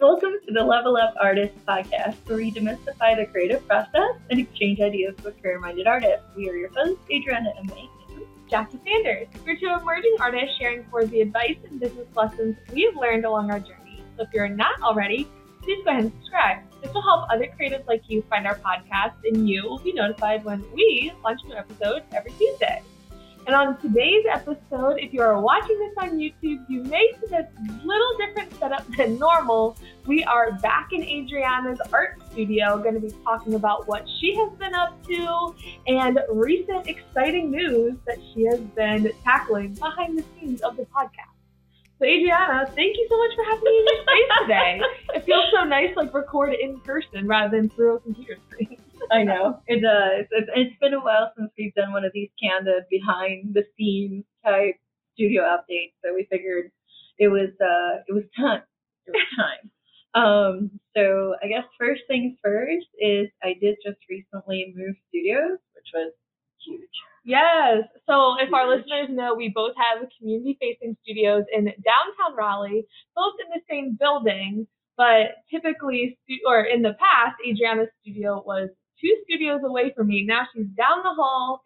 Welcome to the Level Up Artist podcast, where we demystify the creative process and exchange ideas with career-minded artists. We are your hosts, Adriana and May. Jackie Sanders. We're two emerging artists sharing for the advice and business lessons we have learned along our journey. So if you're not already, please go ahead and subscribe. This will help other creatives like you find our podcast, and you will be notified when we launch new episodes every Tuesday. And on today's episode, if you are watching this on YouTube, you may see this little different setup than normal. We are back in Adriana's art studio, going to be talking about what she has been up to and recent exciting news that she has been tackling behind the scenes of the podcast. So Adriana, thank you so much for having me in your space today. It feels so nice like record in person rather than through a computer screen. I know it does. It's, it's been a while since we've done one of these candid behind the scenes type studio updates, so we figured it was uh it was time. It was time. Um, so I guess first things first is I did just recently move studios, which was huge. Yes. So if our listeners know, we both have community facing studios in downtown Raleigh, both in the same building. But typically, or in the past, Adriana's studio was two studios away from me. Now she's down the hall,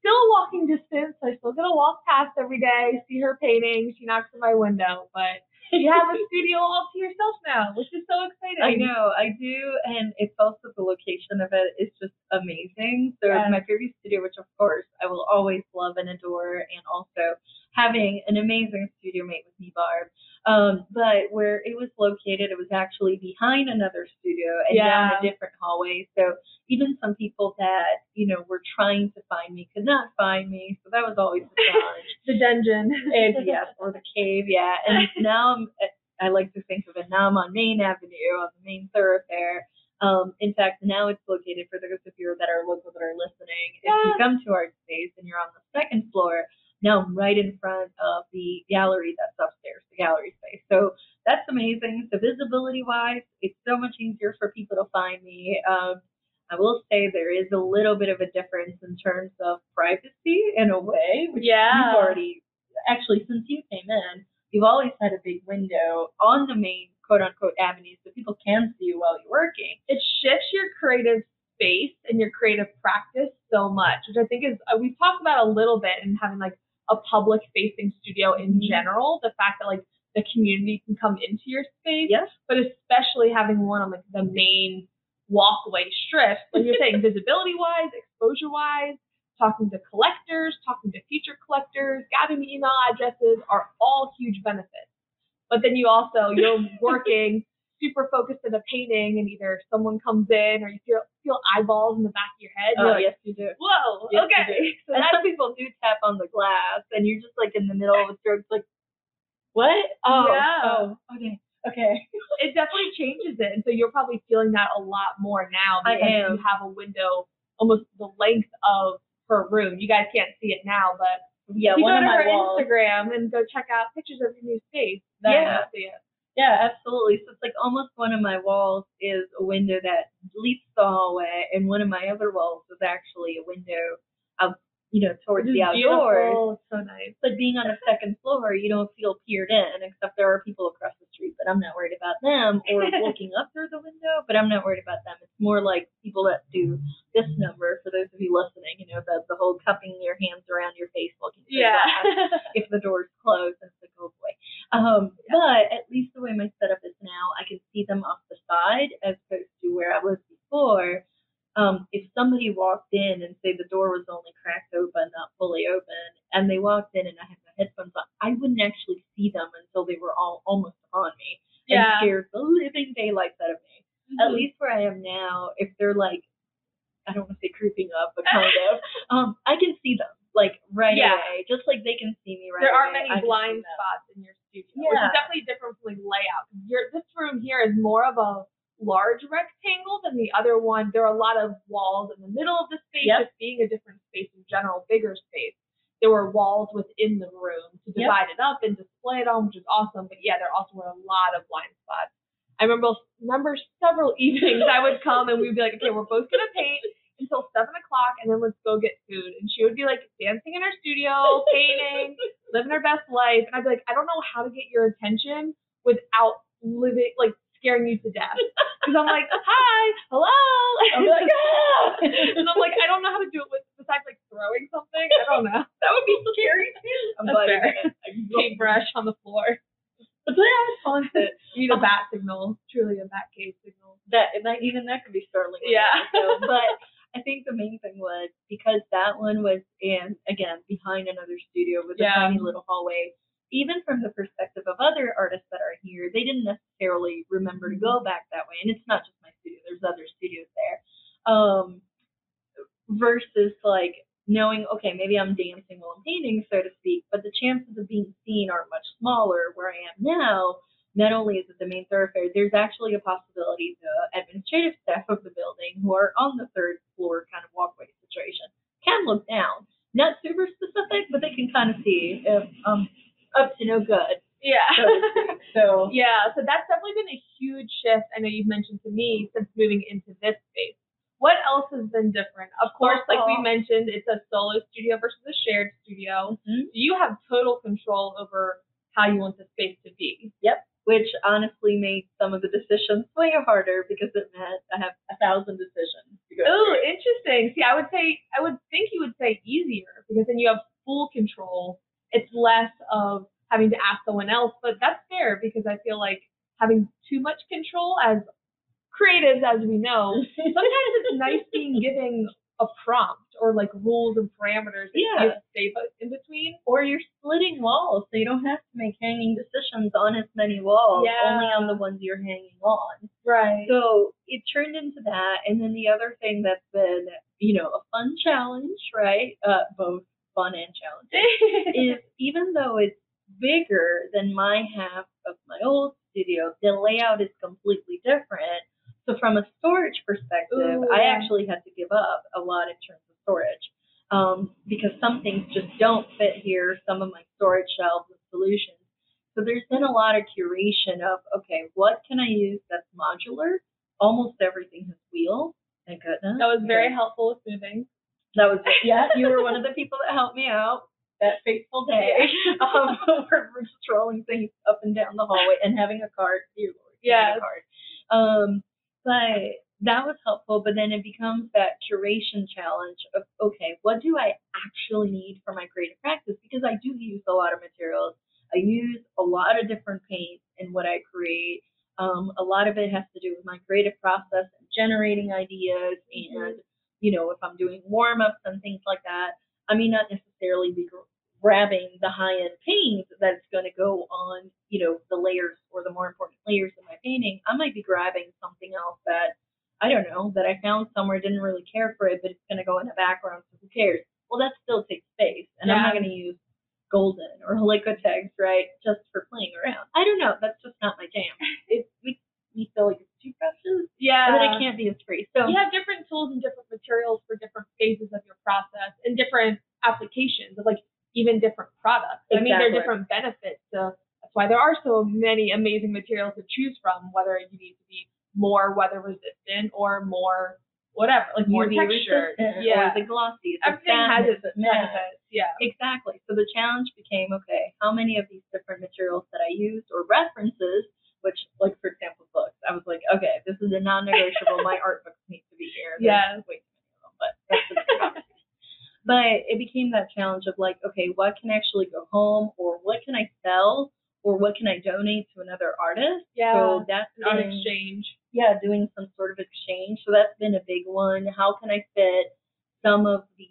still walking distance. So I still get to walk past every day, see her painting. She knocks on my window, but you have a studio all to yourself now, which is so exciting. I know, I do, and it's also the location of it is just amazing. So Yes. my previous studio, which of course I will always love and adore, and also having an amazing studio mate with me, Barb. Um, but where it was located, it was actually behind another studio and down a different hallway. So even some people that you know were trying to find me could not find me. So that was always a challenge. the dungeon. and yes, or the cave, yeah. And now I'm, I like to think of it. Now I'm on Main Avenue, on the main thoroughfare. Um, in fact, now it's located for those of you that are local that are listening. If you come to our space and you're on the second floor, now I'm right in front of the gallery that's upstairs, the gallery space. So that's amazing. So visibility wise, it's so much easier for people to find me. Um, I will say there is a little bit of a difference in terms of privacy in a way, which Yeah. you've already actually since you came in, you've always had a big window on the main quote unquote avenue so people can see you while you're working. it shifts your creative space and your creative practice so much, which I think is uh, we've talked about a little bit in having like a public facing studio in Mhm. general. The fact that like the community can come into your space, Yes. but especially having one on like the main walkway strip. Like you're saying, visibility wise, exposure wise, talking to collectors, talking to future collectors, gathering email addresses are all huge benefits. But then you also you're working super focused in a painting and either someone comes in or you feel feel eyeballs in the back of your head. Oh, like, yes, you do. Whoa, Yes, okay. So And some people do tap on the glass, and you're just like in the middle of a stroke, like, what? Oh, Yeah. oh, okay, okay. it definitely changes it. And so you're probably feeling that a lot more now I because am. you have a window almost the length of her room. You guys can't see it now, but Yeah, you one go of to my her walls. Instagram and go check out pictures of your new space. Yeah. You'll see it. Yeah, absolutely. So it's like almost one of my walls is a window that leads the hallway, and one of my other walls is actually a window out, you know, towards the outdoors. It's so nice. But being on a second floor, you don't feel peered in, except there are people across the street, but I'm not worried about them, or looking up through the window, but I'm not worried about them. It's more like people that do this number, for those of you listening, you know, the, the whole cupping your hands around your face looking Yeah. if the door's closed, and it's like, oh boy. Um, but at way my setup is now, I can see them off the side as opposed to where I was before. Um, if somebody walked in and say the door was only cracked open, not fully open, and they walked in and I had my headphones on, I wouldn't actually see them until they were all almost on me yeah. and scared the living daylights out of me. At Mhm. least where I am now, if they're like, I don't want to say creeping up, but kind of, um, I can see them like right Yeah. away, just like they can see me right there away. aren't I many can see blind them. spots in your studio, which Yeah. is definitely different from like layout. 'Cause Your this room here is more of a large rectangle than the other one. There are a lot of walls in the middle of the space, Yep. just being a different space in general, bigger space. There were walls within the room to Yep. divide it up and display it on, which is awesome. But yeah, there also were a lot of blind spots. I remember remember several evenings I would come and we'd be like, okay, we're both gonna paint until seven o'clock and then let's go get food. And she would be like dancing in her studio, painting, living her best life. And I'd be like, I don't know how to get your attention without living like scaring you to death. Because I'm like, hi, hello. I'm like, ah! and I'm like, I don't know how to do it with besides like throwing something. I don't know. that would be scary too. I'm That's glad you fair. did it. I love Paintbrush on the floor. But then I was haunted. You need a bat signal. Truly a bat cave signal. that and that even that could be startling. Yeah. So, but I think the main thing was because that one was in again behind another studio with Yeah. a tiny little hallway. Even from the perspective of other artists that are here, they didn't necessarily remember to go back that way. And it's not just my studio; there's other studios there. Um, versus like knowing, okay, maybe I'm dancing while I'm painting, so to speak, but the chances of being seen are much smaller where I am now. Not only is it the main thoroughfare, there's actually a possibility the administrative staff of the building who are on the third floor kind of walkway situation can look down. Not super specific, but they can kind of see if um up to no good. Yeah. So, so Yeah, so that's definitely been a huge shift. I know you've mentioned to me since moving into this space. What else has been different? Of course, like we mentioned, it's a solo studio versus a shared studio. Mhm. You have total control over how you want the space to be. Yep. Which honestly made some of the decisions way harder because it meant I have a thousand decisions to go Oh, interesting. See, I would say, I would think you would say easier because then you have full control. It's less of having to ask someone else, but that's fair because I feel like having too much control as creatives, as we know, sometimes it's nice being given a prompt or like rules and parameters that Yeah. you to stay in between. Or you're splitting walls, so you don't have to make hanging decisions on as many walls, Yeah. only on the ones you're hanging on. Right. So it turned into that, and then the other thing that's been, you know, a fun challenge, right? Uh, both fun and challenging, is even though it's bigger than my half of my old studio, the layout is completely different. So from a storage perspective, Ooh, I actually had to give up a lot in terms of storage. Um, because some things just don't fit here, some of my storage shelves and solutions. So there's been a lot of curation of, okay, what can I use that's modular? Almost everything has wheels. Thank goodness. that was very Okay. helpful with moving. That was yeah. You were one of the people that helped me out that fateful day. um, we're, we're just rolling things up and down the hallway and having a card. Dear Lord, a cart. Um, but that was helpful. But then it becomes that curation challenge of okay, what do I actually need for my creative practice? Because I do use a lot of materials. I use a lot of different paints in what I create. Um, a lot of it has to do with my creative process and generating ideas and you know, if I'm doing warm ups and things like that, I may not necessarily be grabbing the high end paint that's going to go on, you know, the layers or the more important layers of my painting. I might be grabbing something else that I don't know that I found somewhere, didn't really care for it, but it's going to go in the background, so who cares? Well, that still takes space, and I'm not going to use golden or liquitex, right, just for playing around. I don't know. That's just not my jam. It we we feel like it's precious, Yeah. but it can't be as free. So you have different tools and different materials for different phases of your process and different applications of like even different products. I mean, there are different benefits. So that's why there are so many amazing materials to choose from, whether you need to be more weather resistant or more whatever, like more UV texture. Yeah. or the glossy. the Everything has its benefits. Yeah. Exactly. So the challenge became okay, how many of these different materials that I used or references, which, like, for example, books, I was like, okay, this is a non negotiable. My art books need to be here. There's Yes. way too many of them, but that's just the conversation. But it became that challenge of like, okay, what can actually go home or what can I sell or what can I donate to another artist? Yeah. So that's On exchange. yeah, doing some sort of exchange. So that's been a big one. How can I fit some of the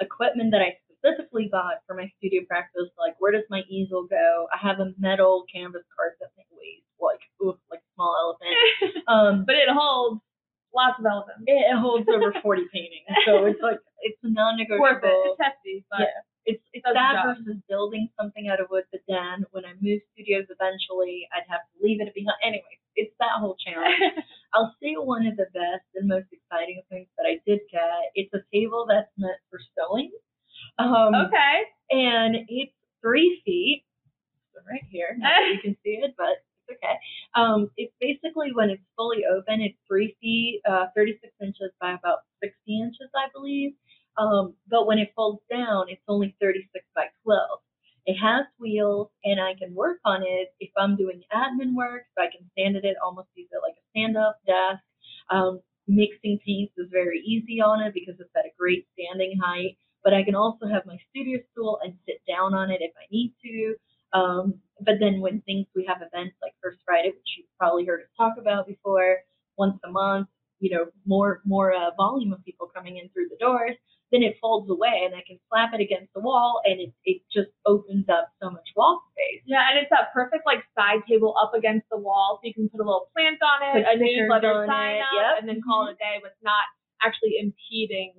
equipment that I specifically bought for my studio practice? Like, where does my easel go? I have a metal canvas cart that weighs like, oof, like a small elephant. Um, but it holds lots of elephants. it holds over 40 paintings. So it's like, it's a non Worth it. It's hefty, but Yeah. It's, it's that job. versus building something out of wood, but then when I move studios eventually, I'd have to leave it behind. Anyway, it's that whole challenge. I'll say one of the best and most exciting things that I did get. It's a table that's meant for sewing. Um, okay. And it's three feet. Right here. Not you can see it, but it's okay. Um, it's basically when it's fully open, it's three feet, uh, 36 inches by about 60 inches, I believe. Um, but when it folds down, it's only 36 by 12. It has wheels, and I can work on it if I'm doing admin work. So I can stand at it, almost use it like a stand-up desk. Um, mixing paints is very easy on it because it's at a great standing height. But I can also have my studio stool and sit down on it if I need to. Um, but then when things we have events like First Friday, which you've probably heard us talk about before, once a month, you know, more more uh, volume of people coming in through the doors, then it folds away and I can slap it against the wall and it, it just opens up so much wall space. Yeah, and it's that perfect like side table up against the wall so you can put a little plant on it, Put a newsletter sign it, up, yep. and then call it a day with not actually impeding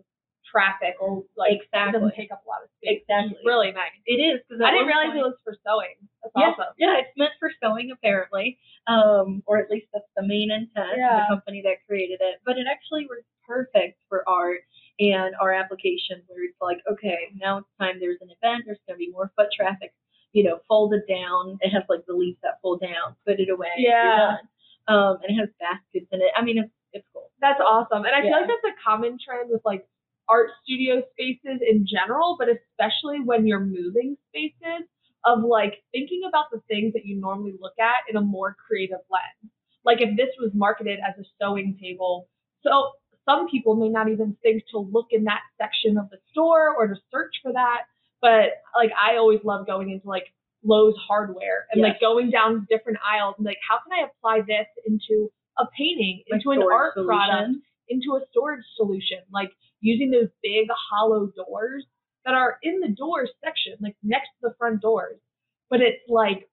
traffic or like it Exactly. doesn't take up a lot of space. Exactly. It's really nice. It is because I didn't realize it was for sewing. That's yeah, awesome. yeah, it's meant for sewing apparently, um, or at least that's the main intent of the company that created it. But it actually works perfect for art and our application, where it's like, okay, now it's time. There's an event. There's going to be more foot traffic. You know, fold it down. It has like the leaves that fold down. Put it away. Yeah. Um, and it has baskets in it. I mean, it's it's cool. That's awesome. And I feel like that's a common trend with like art studio spaces in general, but especially when you're moving spaces of like thinking about the things that you normally look at in a more creative lens. Like if this was marketed as a sewing table, so some people may not even think to look in that section of the store or to search for that. But like I always love going into like Lowe's hardware and like going down different aisles and like how can I apply this into a painting, Like into an art product, solutions. Into a storage solution, like using those big hollow doors that are in the doors section, like next to the front doors, but it's like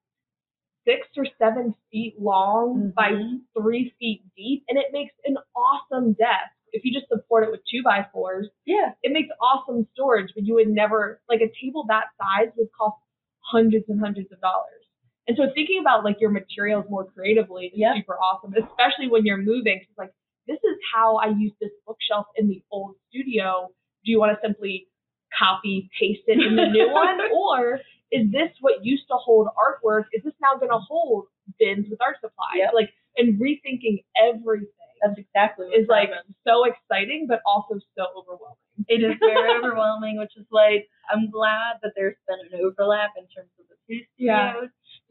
six or seven feet long by Mhm. three feet deep, and it makes an awesome desk. If you just support it with two by fours, Yeah. it makes awesome storage, but you would never like a table that size would cost hundreds and hundreds of dollars. And so thinking about like your materials more creatively is super awesome, especially when you're moving. 'cause, like this is how I use this bookshelf in the old studio. Do you want to simply copy paste it in the new one, or is this what used to hold artwork? Is this now going to hold bins with art supplies? Yep. Like and rethinking everything That's exactly what is like so exciting, but also so overwhelming. It is very overwhelming, which is like I'm glad that there's been an overlap in terms of the two Yeah.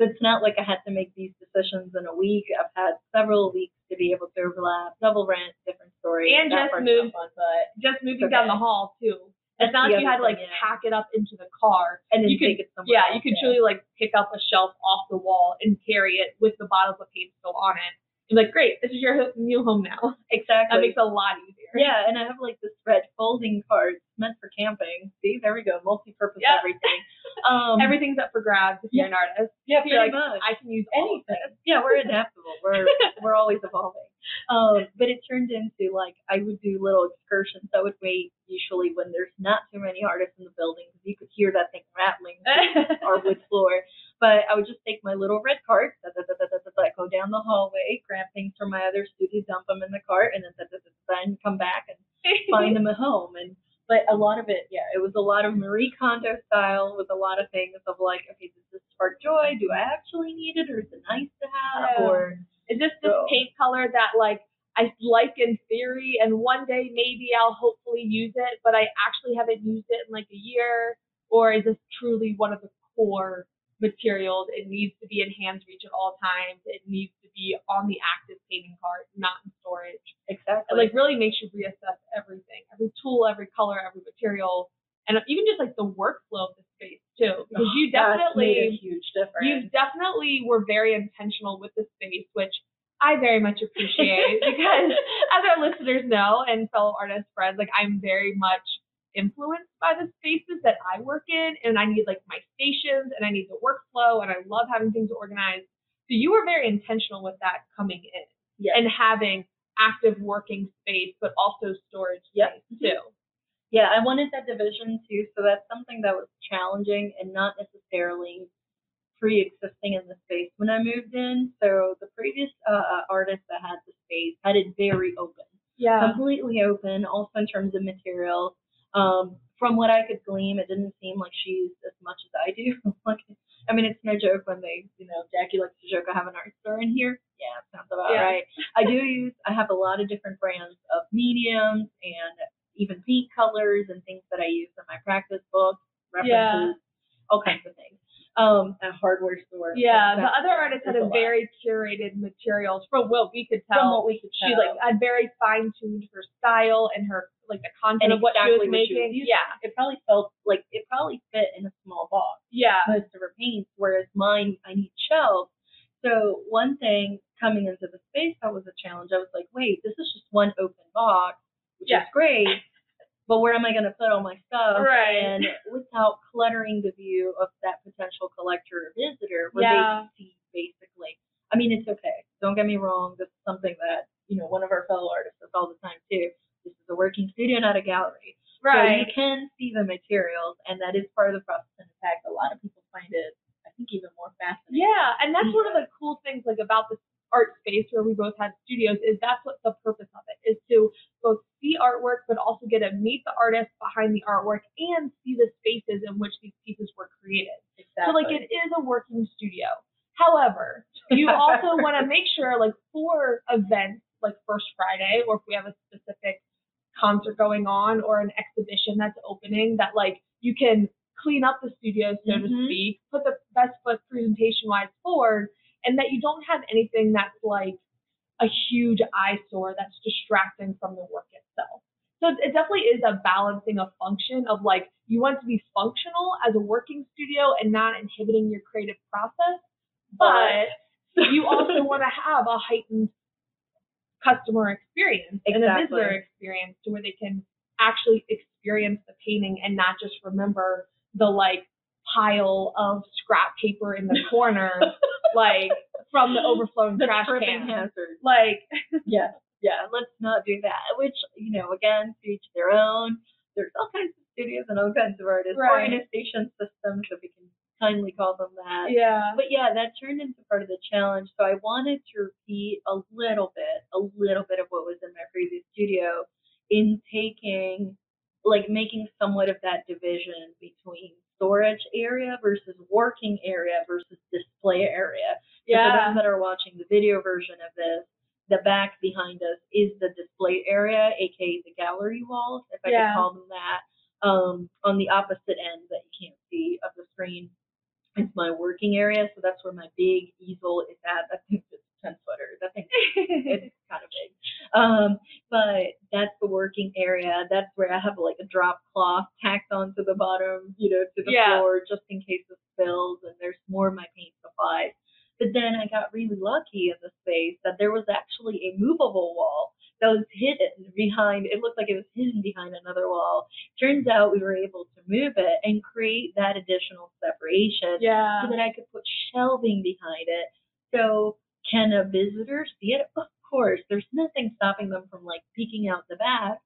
So it's not like I had to make these decisions in a week. I've had several weeks to be able to overlap, double rent, different stories. And just part's move- fun, but just moving Okay. down the hall too. That's It's not like you had to like yeah. pack it up into the car. and then you could- take it somewhere. Yeah, else, you could truly like pick up a shelf off the wall and carry it with the bottles of paint still on it. Like, great, this is your new home now. exactly. That makes it a lot easier. Yeah, and I have like this red folding cart meant for camping. See, there we go, multi-purpose everything. Um, Everything's up for grabs if you're an artist. yeah, pretty like, much. I can use anything. Yeah, we're adaptable. We're we're always evolving. Um, but it turned into like I would do little excursions. I would wait usually when there's not too many artists in the building because you could hear that thing rattling our wood floor. But I would just take my little red cart, da, da, da, da, da, da, da, go down the hallway, grab things from my other studio, dump them in the cart, and then da, da, da, da, da, and come back and find them at home. And but a lot of it, yeah, it was a lot of Marie Kondo style with a lot of things of like, okay, does this spark joy? Do I actually need it, or is it nice to have? Yeah. Or Is this this So- paint color that like I like in theory and one day maybe I'll hopefully use it, but I actually haven't used it in like a year? Or is this truly one of the core materials? It needs to be in hands reach at all times. It needs to be on the active painting card, not in storage. exactly, It like really makes you reassess everything, every tool, every color, every material, and even just like the workflow of the space too. Because Oh, you a definitely huge difference. you definitely were very intentional with the space, which I very much appreciate because as our listeners know and fellow artist friends, like I'm very much influenced by the spaces that I work in and I need like my stations and I need the workflow and I love having things organized. So you were very intentional with that coming in Yes. and having active working space but also storage Yep. space too. Yeah, I wanted that division too, so that's something that was challenging and not necessarily pre-existing in the space when I moved in. So the previous uh, artist that had the space had it very open, Yeah. completely open, also in terms of material. Um, from what I could glean, it didn't seem like she used as much as I do. like, I mean, it's no joke when they, you know, Jackie likes to joke, I have an art store in here. Yeah, sounds about Yeah. right. I do use, I have a lot of different brands of mediums and even paint colors and things that I use in my practice books, references, Yeah. all kinds of things. Um, a hardware store. Yeah, the other artist had a a very curated materials from what we could tell. From what we could tell. she like had very fine tuned her style and her like the content And of what exactly she was what she was making. yeah, it probably felt like it probably fit in a small box. yeah, most of her paints, whereas mine, I need shelves. So one thing coming into the space that was a challenge. I was like, wait, this is just one open box, which Yeah. is great, but where am I going to put all my stuff? Right. And without cluttering the view of that potential collector or visitor, where Yeah. they see basically. I mean, it's okay. Don't get me wrong. This is something that you know one of our fellow artists does all the time too. This is a working studio, not a gallery. Right. So you can see the materials, and that is part of the process. And in fact, a lot of people find it, I think, even more fascinating. Yeah, and that's one of the cool things like about this art space where we both had studios is that's what the purpose of it is to both see artwork but also get to meet the artist behind the artwork and see the spaces in which these pieces were created. Exactly. So like it is a working studio. However, you also want to make sure like for events like First Friday or if we have a specific concert going on or an exhibition that's opening that like you can clean up the studio so to Mhm. speak, put the best foot presentation wise forward and that you don't have anything that's like a huge eyesore that's distracting from the work itself. So it it definitely is a balancing of function of like you want to be functional as a working studio and not inhibiting your creative process, but you also want to have a heightened customer experience and a Exactly. visitor experience to where they can actually experience the painting and not just remember the like pile of scrap paper in the corner like from the overflowing the trash can. hazard. Like Yeah, yeah. Let's not do that. Which you know, again, to each their own. There's all kinds of studios and all kinds of artists. Right. Organization systems, if we can kindly call them that. yeah. But yeah, that turned into part of the challenge. So I wanted to repeat a little bit, a little bit of what was in my previous studio in taking, like making somewhat of that division between storage area versus working area versus display area. So for those that are watching the video version of this, the back behind us is the display area, aka the gallery walls, if I Yeah. could call them that. Um, on the opposite end that you can't see of the screen is my working area, so that's where my big easel is at. I think it's ten footers. I think it's kind of big. Um, but that's the working area. That's where I have like a drop cloth tacked onto the bottom, you know, to the Yeah. floor just in case it spills and there's more of my paint supplies. But then I got really lucky in the space that there was actually a movable wall that was hidden behind it looked like it was hidden behind another wall. Turns out we were able to move it and create that additional separation yeah. so that I could put shelving behind it. So can a visitor see it? Of course. There's nothing stopping them from like peeking out the back.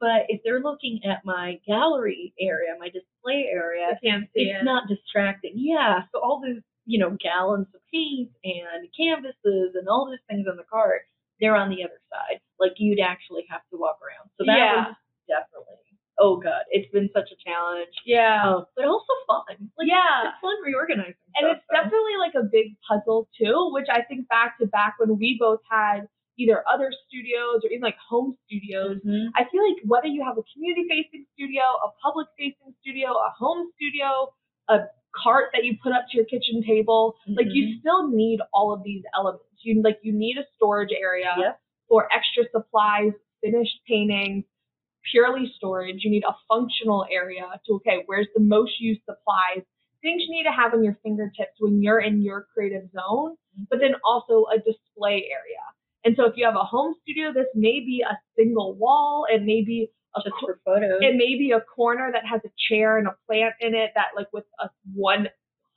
But if they're looking at my gallery area, my display area, I can't see it's it. not distracting. Yeah. So all those, you know, gallons of paint and canvases and all those things on the cart, they're on the other side. Like you'd actually have to walk around. So that Yeah. was definitely oh god, it's been such a challenge. yeah. Um, but also fun. Like yeah. it's fun reorganizing. and stuff, it's so. definitely like a big puzzle too, which I think back to back when we both had either other studios or even like home studios. Mhm. I feel like whether you have a community facing studio, a public facing studio, a home studio, a cart that you put up to your kitchen table, like Mm-hmm. you still need all of these elements. You like you need a storage area Yep. for extra supplies, finished paintings, purely storage. You need a functional area to okay, where's the most used supplies? Things you need to have on your fingertips when you're in your creative zone, mm-hmm. but then also a display area. And so if you have a home studio, this may be a single wall, it may be a just for photos. it may be a corner that has a chair and a plant in it that like with a one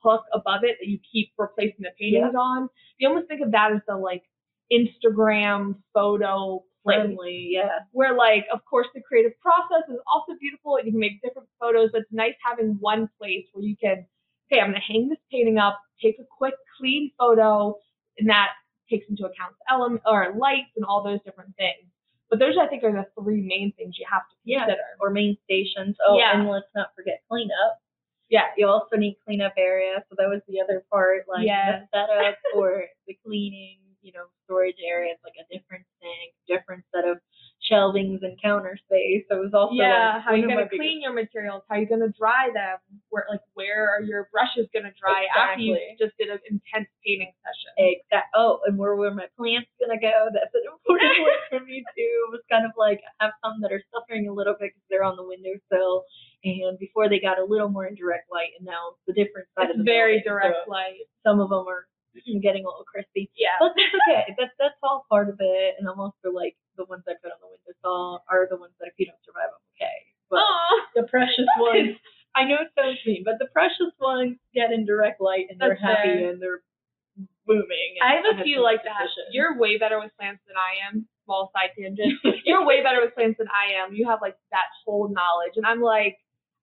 hook above it that you keep replacing the paintings on. You almost think of that as the like Instagram photo friendly, yeah. where like of course the creative process is also beautiful you can make different photos but it's nice having one place where you can okay i'm going to hang this painting up take a quick clean photo and that takes into account the element or lights and all those different things but those i think are the three main things you have to Yeah. consider Or main stations. Oh, Yeah. and let's not forget cleanup. yeah You also need cleanup area, so that was the other part, like Yes. the setup or the cleaning, you know, storage area. It's like a different thing, different set of shelvings and counter space. So it was also yeah, like, how you gonna my biggest- clean your materials? How you gonna dry them? Where like where are your brushes gonna dry after you just did an intense painting session? Exact. Oh, and where were my plants gonna go? That's an important one for me too. It was kind of like I have some that are suffering a little bit because they're on the windowsill, and before they got a little more indirect light, and now the different side It's of the very building, direct so light. some of them are getting a little crispy, Yeah. but that's okay. That's that's all part of it. And I'm also like the ones I put on the windowsill are the ones that if you don't survive, I'm okay. But Aw. the precious ones. I know it sounds mean, but the precious ones get in direct light and they're happy fair. and they're booming. and I have a had few like that. You're way better with plants than I am. Small side tangent. You're way better with plants than I am. You have like that whole knowledge, and I'm like,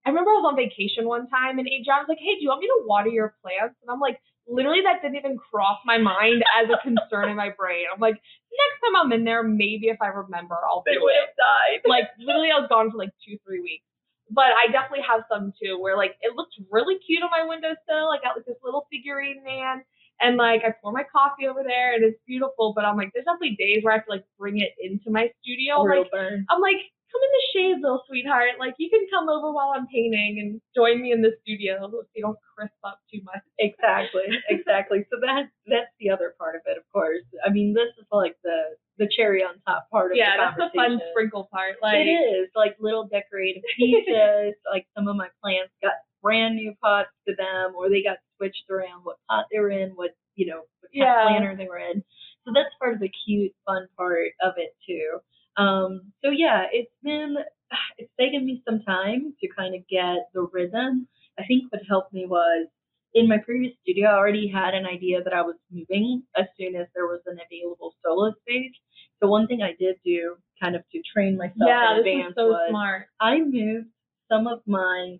I remember I was on vacation one time, and Adrian was like, "Hey, do you want me to water your plants?" And I'm like, literally, that didn't even cross my mind as a concern in my brain. I'm like, next time I'm in there, maybe if I remember, I'll they do would it. have died. Like literally, I was gone for like two, three weeks. But I definitely have some too, where like it looks really cute on my windowsill. I got like this little figurine man, and like I pour my coffee over there, and it's beautiful. But I'm like, there's definitely days where I have to like bring it into my studio. Real Like burn. I'm like, come in the shade, little sweetheart. Like you can come over while I'm painting and join me in the studio so you don't crisp up too much. Exactly, exactly. So that's that's the other part of it, of course. I mean, this is like the the cherry on top part of it. Yeah, the that's the fun sprinkle part. Like it is like little decorative pieces. like some of my plants got brand new pots to them, or they got switched around what pot they were in, what you know, what Yeah. planter they were in. So that's part of the cute, fun part of it too. Um, so yeah, it's been it's taken me some time to kind of get the rhythm. I think what helped me was in my previous studio, I already had an idea that I was moving as soon as there was an available solo space. So one thing I did do, kind of to train myself yeah, in advance, so was smart. I moved some of my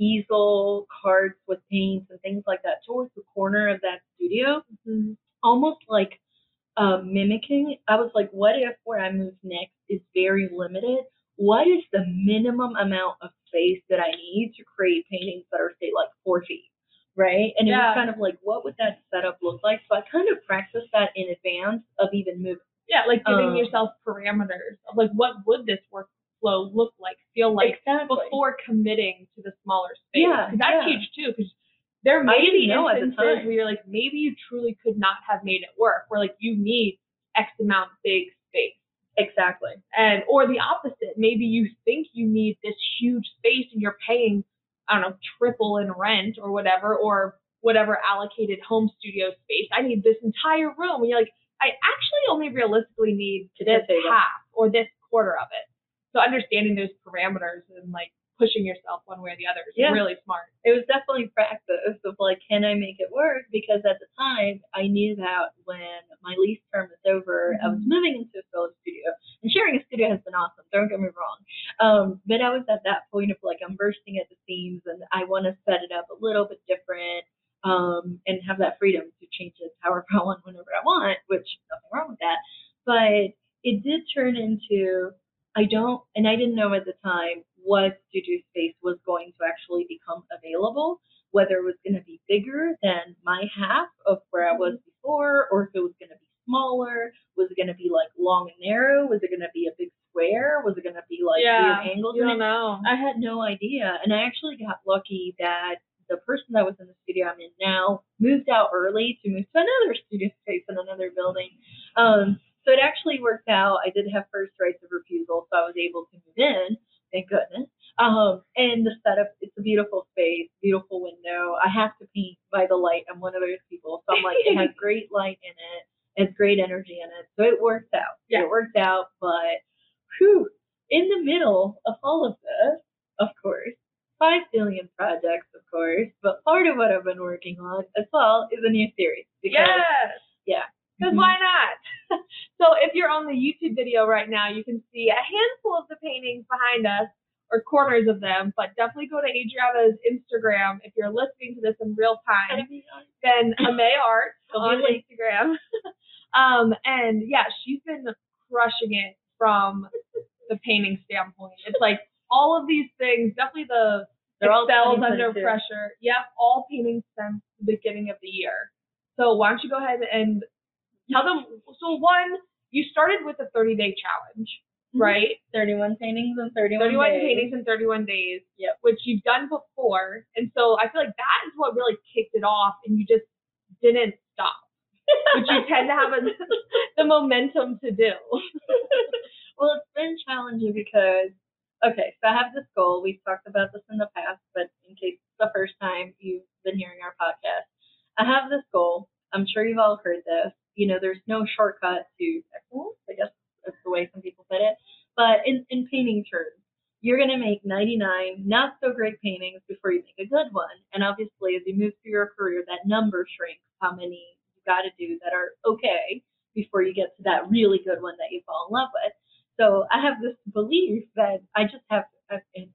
easel cards with paints and things like that towards the corner of that studio, Mhm. almost like uh, mimicking. I was like, what if where I move next is very limited? What is the minimum amount of space that I need to create paintings that are, say, like four feet? Right? And it Yeah. was kind of like, what would that setup look like? So I kind of practiced that in advance of even moving. Yeah, like giving Um, yourself parameters of like what would this workflow look like, feel like exactly. before committing to the smaller space. Yeah, that's yeah. huge too. Because there may be know instances where you're like, maybe you truly could not have made it work. Where like you need X amount big space, Exactly. and or the opposite. Maybe you think you need this huge space and you're paying, I don't know, triple in rent or whatever, or whatever allocated home studio space. I need this entire room. And you're like, I actually only realistically need this half or this quarter of it. So understanding those parameters and like pushing yourself one way or the other is Yeah. really smart. it was definitely practice of like, can I make it work? Because at the time, I knew that when my lease term is over, I was Mhm. moving into a solo studio, and sharing a studio has been awesome. Don't get me wrong, um, but I was at that point of like, I'm bursting at the seams, and I want to set it up a little bit different, um, and have that freedom to change it however I want, whenever I want, which nothing wrong with that. But it did turn into I don't, and I didn't know at the time what studio space was going to actually become available, whether it was going to be bigger than my half of where I was before, or if it was going to be smaller. Was it going to be like long and narrow? Was it going to be a big square? Was it going to be like yeah, weird angles? you don't know. I had no idea, and I actually got lucky that the person that was in the studio I'm in now moved out early to move to another studio space in another building. Um, so it actually worked out. I did have first rights of refusal, so I was able to move in. Thank goodness. Um, and the setup, it's a beautiful space, beautiful window. I have to paint by the light. I'm one of those people. So I'm like, it has great light in it. It's great energy in it. So it worked out. Yeah. It worked out, but whew, in the middle of all of this, of course, five billion projects, of course, but part of what I've been working on as well is a new series. Because, Yes. yeah. Because Mhm. why not? so if you're on the YouTube video right now, you can see a handful of the paintings behind us, or corners of them, but definitely go to Adriana's Instagram if you're listening to this in real time. Then Ame Art on. Instagram. um, and yeah, she's been crushing it from the painting standpoint. It's like all of these things, definitely the They're all excels under pressure. Yep, all paintings since the beginning of the year. So why don't you go ahead and tell them? So one, you started with a 30 day challenge. Mm-hmm. right? 31 paintings in 31, 31 days. paintings in 31 days, Yep. which you've done before. And so I feel like that is what really kicked it off, and you just didn't stop, which you tend to have a, the momentum to do. well, it's been challenging because, okay, so I have this goal. We've talked about this in the past, but in case it's the first time you've been hearing our podcast, I have this goal. I'm sure you've all heard this. You know, there's no shortcut to excellence. I guess that's the way some people put it. But in, in painting terms, you're going to make 99 not so great paintings before you make a good one. And obviously, as you move through your career, that number shrinks how many you got to do that are okay before you get to that really good one that you fall in love with. So I have this belief that I just have and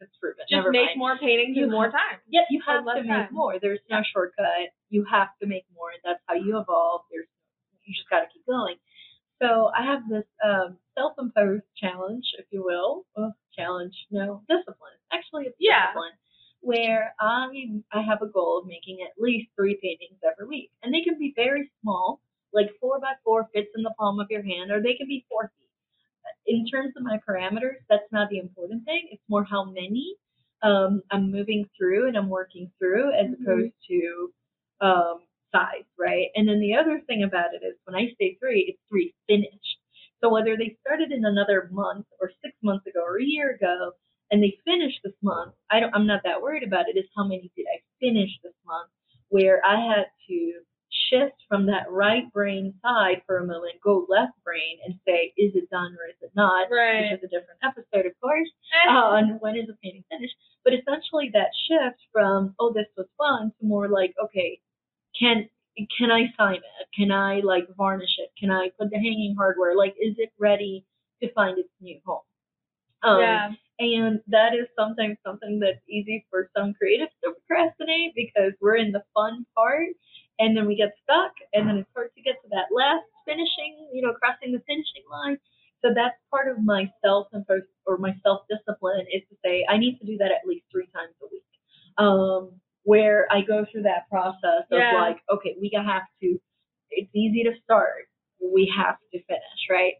it's not a belief. Just Never make mind. more paintings You in more time. Yeah, you have to make time. more. There's no shortcut. You have to make more. That's how you evolve. There's you just got to keep going. So I have this um, self-imposed challenge, if you will. Well, challenge, no, discipline. Actually, it's Yeah. discipline. Where I I have a goal of making at least three paintings every week, and they can be very small, like four by four fits in the palm of your hand, or they can be four feet. In terms of my parameters, that's not the important thing. It's more how many um, I'm moving through and I'm working through as Mhm. opposed to um, size, right? And then the other thing about it is when I say three, it's three finished. So whether they started in another month or six months ago or a year ago and they finished this month, I don't, I'm not that worried about it. It's how many did I finish this month where I had to shift from that right brain side for a moment, go left brain and say, is it done or is it not? Right. Which is a different episode, of course on when is the painting finished. But essentially that shift from oh this was fun to more like okay can can I sign it? Can I like varnish it? Can I put the hanging hardware? Like is it ready to find its new home? Um, yeah. and that is sometimes something that's easy for some creatives to procrastinate because we're in the fun part and then we get stuck and then it's hard to get to that last finishing, you know, crossing the finishing line. So that's part of my self or my self discipline is to say I need to do that at least three times a week. Um, where I go through that process of Yeah. like, okay, we have to it's easy to start. We have to finish, right?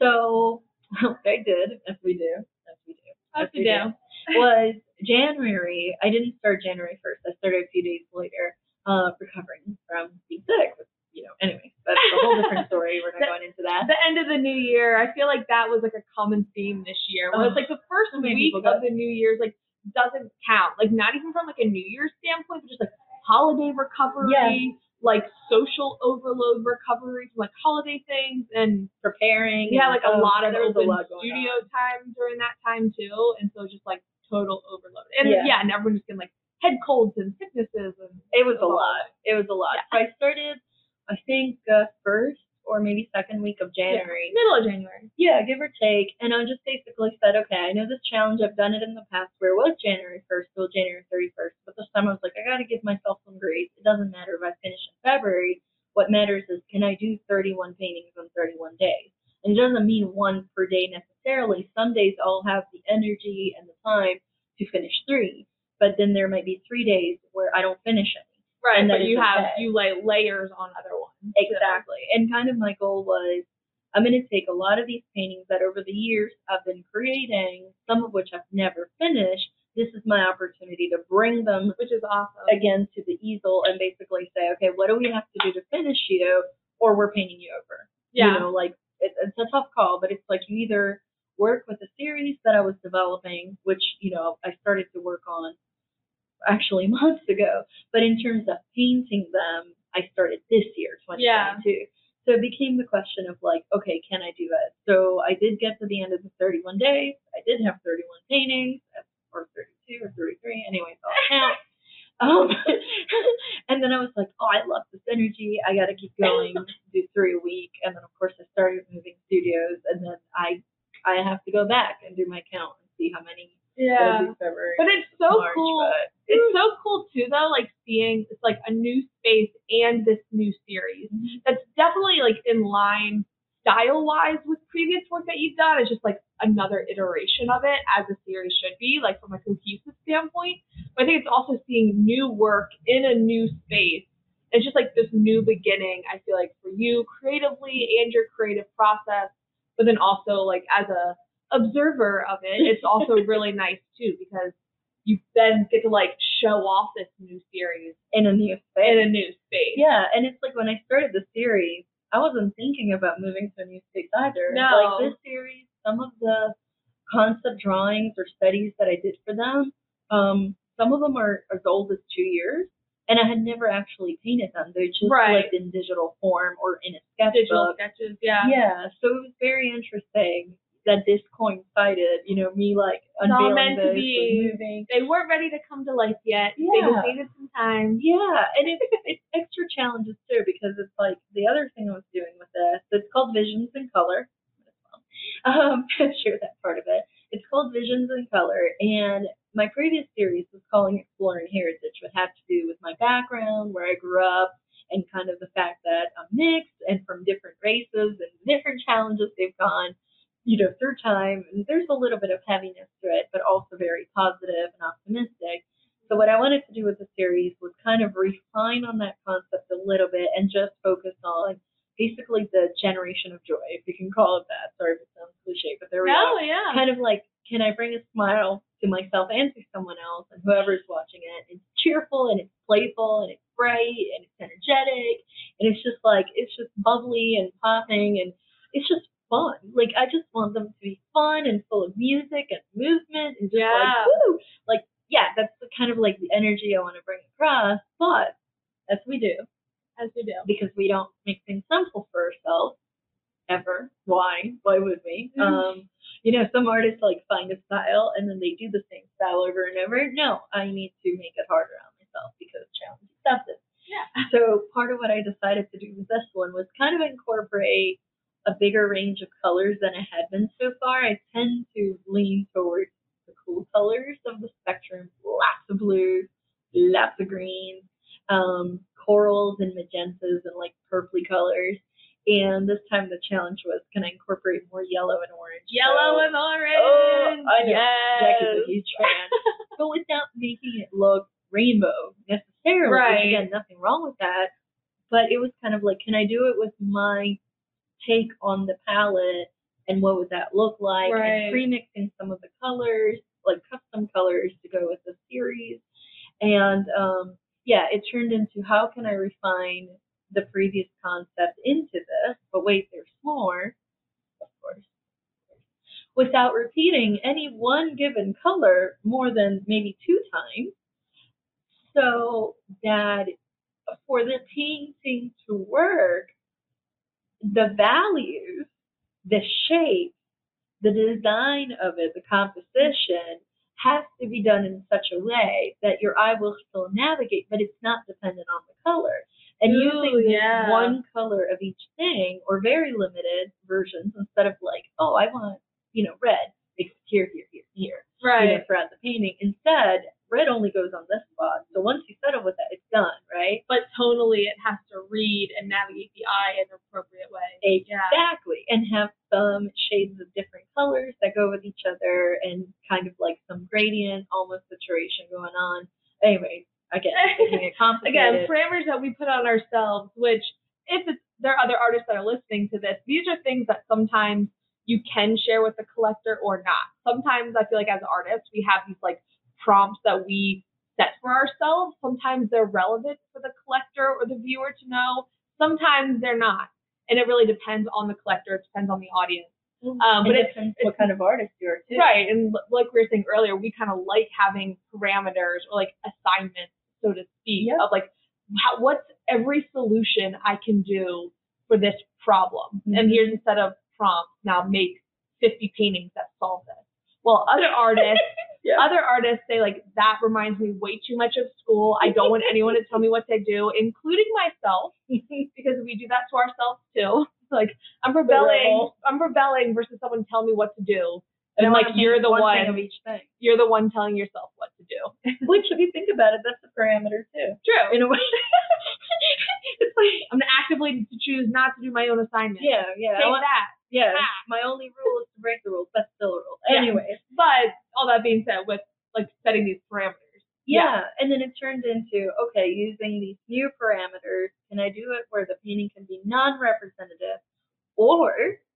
So I did, as we do, as we do, As we do. was January. I didn't start January first. I started a few days later, uh, recovering from being sick. You know, anyway, that's a whole different story. We're not going into that. the end of the new year, I feel like that was like a common theme this year. Where it's like the first so week of the new year's like doesn't count. Like not even from like a New Year's standpoint, but just like holiday recovery, like social overload recovery from like holiday things and Preparing. Yeah, like a lot of there was a lot studio on. time during that time too, and so just like total overload. And Yeah. yeah, and everyone just getting like head colds and sicknesses and It was a lot. It was a lot. So I started, I think, uh, first or maybe second week of January. middle of January. Yeah, give or take. And I just basically said, okay, I know this challenge. I've done it in the past where it was January 1st till January 31st. But this time I was like, I got to give myself some grace. It doesn't matter if I finish in February. What matters is can I do 31 paintings in 31 days? And it doesn't mean one per day necessarily. Some days I'll have the energy and the time to finish three. But then there might be three days where I don't finish any. Right, And but you have okay. you lay layers on other ones. Exactly. And kind of my goal was I'm going to take a lot of these paintings that over the years I've been creating, some of which I've never finished. This is my opportunity to bring them which is awesome. again to the easel and basically say, okay, what do we have to do to finish you, or we're painting you over. Yeah. You know, like it, it's a tough call, but it's like you either work with a series that I was developing, which you know I started to work on actually months ago, but in terms of painting them, I started this year, 2022. Yeah. So it became the question of like, okay, can I do it? So I did get to the end of the 31 days. I did have 31 paintings, or 32 or 33. Anyways, I'll count. Um, and then I was like, oh, I love this energy. I got to keep going, do three a week. And then of course I started moving studios, and then I I have to go back and do my count and see how many. Yeah. February, But it's so March, cool. It's so cool too though, like seeing it's like a new space and this new series. Mm-hmm. That's definitely like in line style wise with previous work that you've done. It's just like another iteration of it as a series should be, like from a cohesive standpoint. But I think it's also seeing new work in a new space. It's just like this new beginning, I feel like, for you creatively and your creative process but then also like as a observer of it, it's also really nice too because you then get to like show off this new series in a new in space. a new space. Yeah, and it's like when I started the series, I wasn't thinking about moving to a new space either. No. Like this series, some of the concept drawings or studies that I did for them, um, some of them are as old as two years, and I had never actually painted them. They're just Right. like in digital form or in a sketchbook. Digital sketches, yeah. Yeah, so it was very interesting that this coincided. You know, me like unveiling meant to be. moving. They weren't ready to come to life yet. Yeah. They just needed some time. Yeah, and it's, it's extra challenges too because it's like the other thing I was doing with this. It's called Visions in Color. Um, share that part of it. It's called Visions in Color, and my previous series was calling Exploring Heritage, which had to do with my background, where I grew up, and kind of the fact that I'm mixed and from different races and different challenges they've gone, you know, through time. And there's a little bit of heaviness to it, but also very positive and optimistic. So what I wanted to do with the series was kind of refine on that concept a little bit and just focus on basically the generation of joy, if you can call it that. Sorry if it sounds cliche, but there we No, are. yeah. Kind of like, can I bring a smile to myself and to someone else and whoever's watching it? It's cheerful and it's playful and it's bright and it's energetic and it's just like it's just bubbly and popping and it's just fun. Like I just want them to be fun and full of music and movement and just Yeah. like woo. Like yeah, that's the kind of like the energy I want to bring across. But as we do, As we do. because we don't make things simple for ourselves ever. Why? Why would we? Mhm. Um, you know, some artists like find a style and then they do the same style over and over. No, I need to make it harder on myself because challenge accepted. Yeah. So part of what I decided to do with this one was kind of incorporate a bigger range of colors than I had been so far. I tend to lean towards the cool colors of the spectrum, lots of blues, lots of greens, um, corals and magentas and like purpley colors. And this time the challenge was, can I incorporate more yellow and orange? Yellow So- and orange. Oh, I know. Yes. Jackie's a huge fan. but without making it look rainbow necessarily. Right. Again, nothing wrong with that. But it was kind of like, can I do it with my take on the palette and what would that look like? Right. And pre-mixing some of the colors, like custom colors to go with the series. And um, yeah, it turned into how can I refine the previous concept into this? But wait, there's more, of course without repeating any one given color more than maybe two times. So that for the painting to work, the values, the shape, the design of it, the composition has to be done in such a way that your eye will still navigate, but it's not dependent on the color. And Ooh, using yeah. one color of each thing or very limited versions instead of like, oh, I want, you know, red. It's here, here, here, here you know, Right. throughout the painting. Instead, red only goes on this spot. So once you settle with that, it's done, right? But tonally, it has to read and navigate the eye in an appropriate way. Yeah. Exactly. And have some shades of different colors that go with each other and kind of like some gradient, almost saturation going on. Anyway, again, Again, parameters that we put on ourselves, which if it's, there are other artists that are listening to this, these are things that sometimes you can share with the collector or not. Sometimes I feel like as artists, we have these like prompts that we set for ourselves. Sometimes they're relevant for the collector or the viewer to know. Sometimes they're not. And it really depends on the collector. It depends on the audience. Um, but it it's, depends what kind of artist you are too. Right, and like we were saying earlier, we kind of like having parameters or like assignments, so to speak, Yep. of like how, what's every solution I can do for this problem. And Mhm. here's a set of prompts. Now make 50 paintings that solve this. Well, other artists, Yeah. other artists say like that reminds me way too much of school. I don't want anyone to tell me what to do, including myself, because we do that to ourselves too. Like I'm rebelling. I'm rebelling versus someone telling me what to do. And like you're the one one, thing of each thing. you're the one telling yourself what to do. Which, if you think about it, that's a parameter too. True. In a way. it's like I'm actively to choose not to do my own assignment. yeah, yeah. Take want- that. Yeah, Ah. my only rule is to break the rules. That's still a rule. Yeah. Anyway, But all that being said, with like setting these parameters. yeah. And then it turned into okay, using these new parameters, can I do it where the painting can be non-representative, or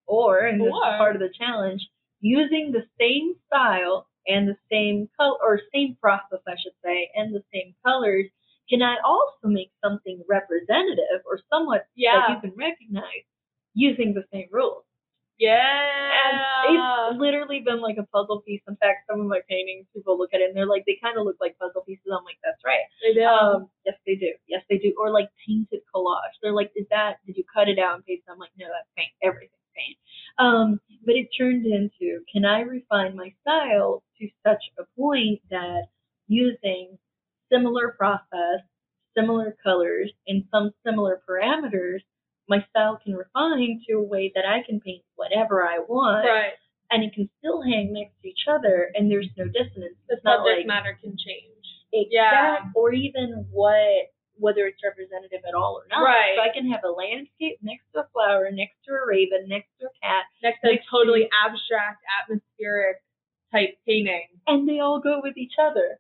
or and this Or- is part of the challenge, using the same style and the same color or same process, I should say, and the same colors. Can I also make something representative or somewhat that you can recognize using the same rules? And Yeah. it's literally been like a puzzle piece. In fact, some of my paintings, people look at it and they're like, they kind of look like puzzle pieces. I'm like, that's right. They do. Um, yes, they do. Yes, they do. Or like painted collage. They're like, is that? Did you cut it out and paste? it? I'm like, no, that's paint. Everything's paint. Um, but it turned into, can I refine my style to such a point that using similar process, similar colors, and some similar parameters, my style can refine to a way that I can paint whatever I want, right. and it can still hang next to each other, and there's no dissonance. The It's subject like matter can change. exact Yeah. or even what whether it's representative at all or not. Right. So I can have a landscape next to a flower, next to a raven, next to a cat, Next to a Next to- totally abstract, atmospheric type painting. and they all go with each other.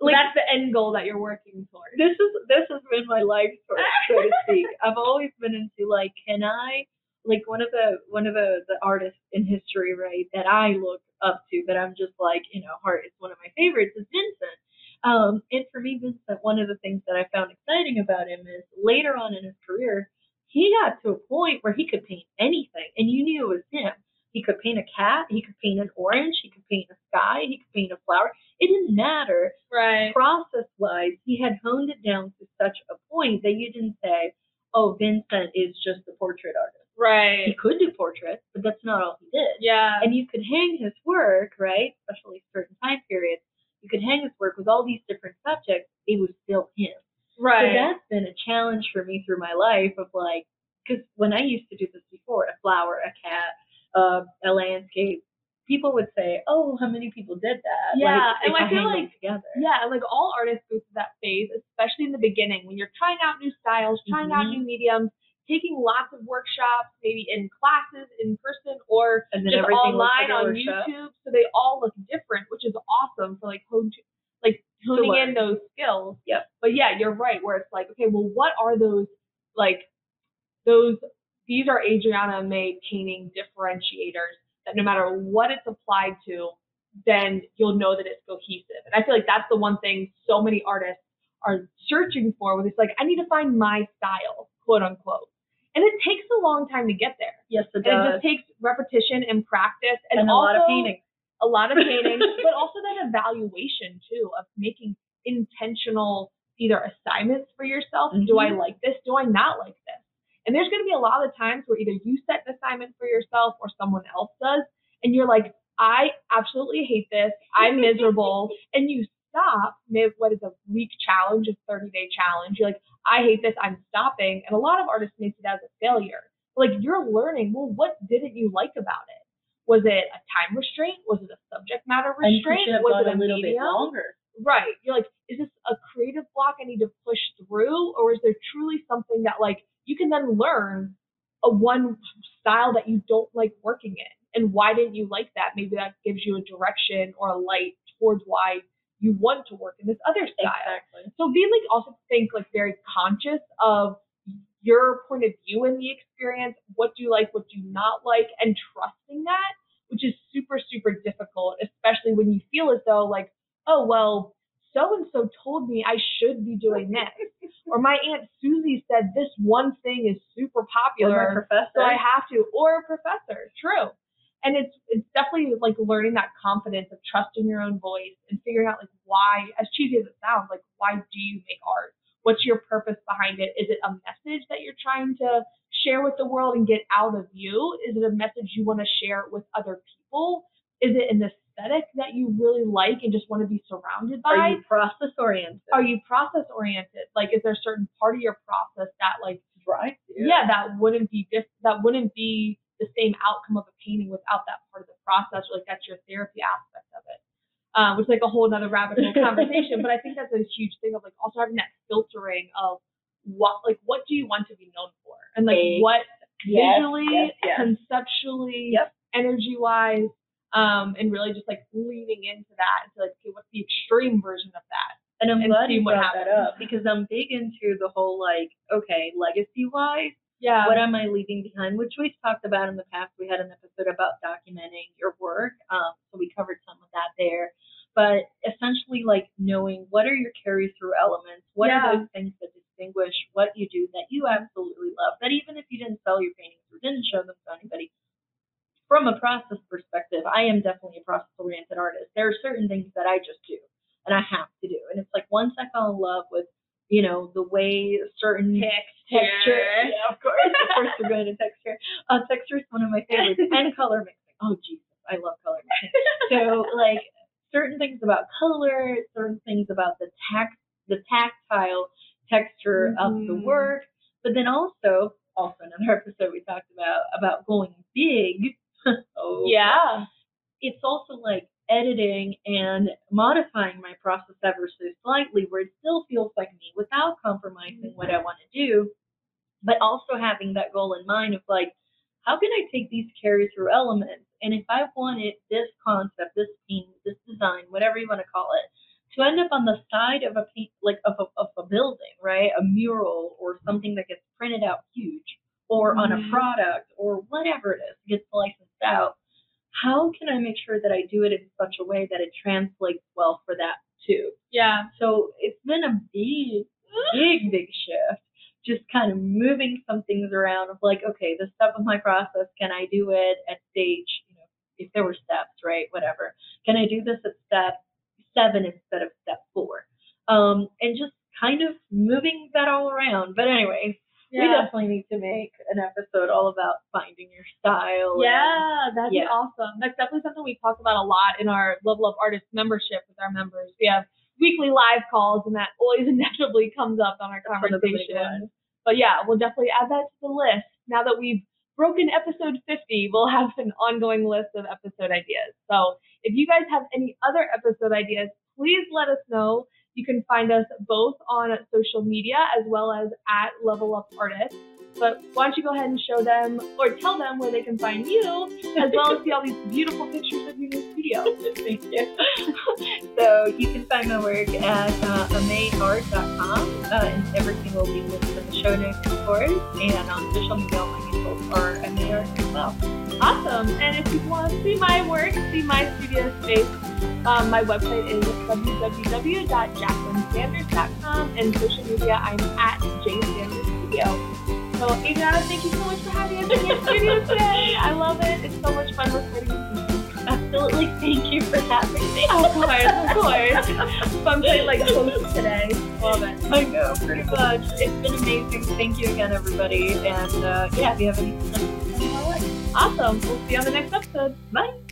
Like, that's the end goal that you're working towards. this is this has been my life story, so to speak. I've always been into like, can I like one of the one of the the artists in history, right, that I look up to, that I'm just like, you know, heart is one of my favorites is Vincent. Um, and for me, Vincent, one of the things that I found exciting about him is later on in his career, he got to a point where he could paint anything, and you knew it was him. He could paint a cat, he could paint an orange, he could paint a sky, he could paint a flower. It didn't matter Right. process wise, he had honed it down to such a point that you didn't say, oh, Vincent is just a portrait artist. Right. He could do portraits, but that's not all he did. Yeah. And you could hang his work, right, especially certain time periods, you could hang his work with all these different subjects. It was still him. Right. So that's been a challenge for me through my life of like, because when I used to do this before, a flower, a cat, uh, a landscape, people would say, oh, how many people did that? Yeah, like, and I feel like- together. Yeah, like all artists go through that phase, especially in the beginning when you're trying out new styles, trying out Mhm. new mediums, taking lots of workshops, maybe in classes, in person, or and then just everything online on workshop. YouTube. So they all look different, which is awesome for like hone, like honing in those skills. Yep. But yeah, you're right. Where it's like, okay, well, what are those like those? These are Adriana May painting differentiators that no matter what it's applied to, then you'll know that it's cohesive. And I feel like that's the one thing so many artists are searching for. Where it's like, I need to find my style, quote unquote. And it takes a long time to get there. Yes, it And it just takes repetition and practice and, and a also lot of painting. a lot of painting, but also that evaluation too of making intentional either assignments for yourself. Do I Mhm. like this? Do I not like this? And there's going to be a lot of times where either you set an assignment for yourself or someone else does, and you're like, I absolutely hate this. I'm miserable. and you stop mid what is a week challenge, a 30 day challenge. You're like, I hate this. I'm stopping. And a lot of artists may see that as a failure. Like you're learning. Well, what didn't you like about it? Was it a time restraint? Was it a subject matter restraint? Was it a little bit medium? longer. Right. You're like, is this a creative block I need to push through? Or is there truly something that like you can then learn a one style that you don't like working in? And why didn't you like that? Maybe that gives you a direction or a light towards why you want to work in this other style. Exactly. So being like also think like very conscious of your point of view in the experience, what do you like, what do you not like, and trusting that, which is super, super difficult, especially when you feel as though like, oh well, so and so told me I should be doing this. or my Aunt Susie said this one thing is super Or popular my professor. so I have to, or a professor. True. And it's it's definitely like learning that confidence of trusting your own voice and figuring out like why, as cheesy as it sounds, like why do you make art? What's your purpose behind it? Is it a message that you're trying to share with the world and get out of you? Is it a message you want to share with other people? Is it an aesthetic that you really like and just want to be surrounded by? Are you process oriented? Are you process oriented? Like, is there a certain part of your process that like drive yeah, that wouldn't be diff- that wouldn't be the same outcome of a painting without that part of the process. Like that's your therapy aspect of it, um, which is like a whole other rabbit hole conversation. but I think that's a huge thing of like also having that filtering of what like what do you want to be known for, and like what Yes, visually, yes, yes. conceptually, Yep. energy wise. Um, and really just like leaning into that and to like, okay, what's the extreme version of that? And I'm and glad you what brought that up because I'm big into the whole like, okay, legacy wise, Yeah. What am I leaving behind? Which we've talked about in the past. We had an episode about documenting your work, um, so we covered some of that there. But essentially, like knowing what are your carry through elements, what Yeah. are those things that distinguish what you do that you absolutely love, that even if you didn't sell your paintings or didn't show them to anybody, from a process perspective, I am definitely a process oriented artist. There are certain things that I just do and I have to do. And it's like once I fell in love with, you know, the way certain texture, yeah, of course, of course, we're going to texture. Uh, texture is one of my favorites, and color mixing. Oh Jesus, I love color mixing. So like certain things about color, certain things about the tact, the tactile texture of the Mhm. work, but then also, also another episode we talked about about going big. Oh, Yeah. it's also like editing and modifying my process ever so slightly where it still feels like me without compromising what I want to do, but also having that goal in mind of like, how can I take these carry through elements? And if I wanted this concept, this theme, this design, whatever you want to call it, to end up on the side of a paint, like of a, of a building, right? A mural or something that gets printed out huge, or on a Mhm. product, or whatever it is, gets licensed out how can I make sure that I do it in such a way that it translates well for that too? Yeah. So it's been a big, big, big shift. Just kind of moving some things around of like, okay, this step of my process, can I do it at stage, you know, if there were steps, right? Whatever. Can I do this at step seven instead of step four? Um, and just kind of moving that all around. But anyway, we definitely need to make an episode all about finding your style. and- Yeah, that'd be awesome. That's definitely something we talk about a lot in our Level Up Artists membership with our members. We have weekly live calls, and that always inevitably comes up on our That's one of the big conversation. But yeah, we'll definitely add that to the list. Now that we've broken episode 50, we'll have an ongoing list of episode ideas. So if you guys have any other episode ideas, please let us know. You can find us both on social media as well as at Level Up Artists. But why don't you go ahead and show them or tell them where they can find you, as well as see all these beautiful pictures of your new studio. Thank you. so you can find my work at uh, uh, and everything will be listed in the show notes, of course. And on social media, my handles are amadeart as well. Awesome. And if you want to see my work, see my studio space, um, my website is www.jacquelinesanders.com and social media, I'm at jsandersstudio. So, Adriana, thank you so much for having us in your studio today. I love it. It's so much fun recording with you. Absolutely. Thank you for having me. Of course, of course. Fun play like host today. Love it. I know, pretty much. It's been amazing. Thank you again, everybody. And uh, yeah, if you have any questions, send them my way. Awesome. We'll see you on the next episode. Bye.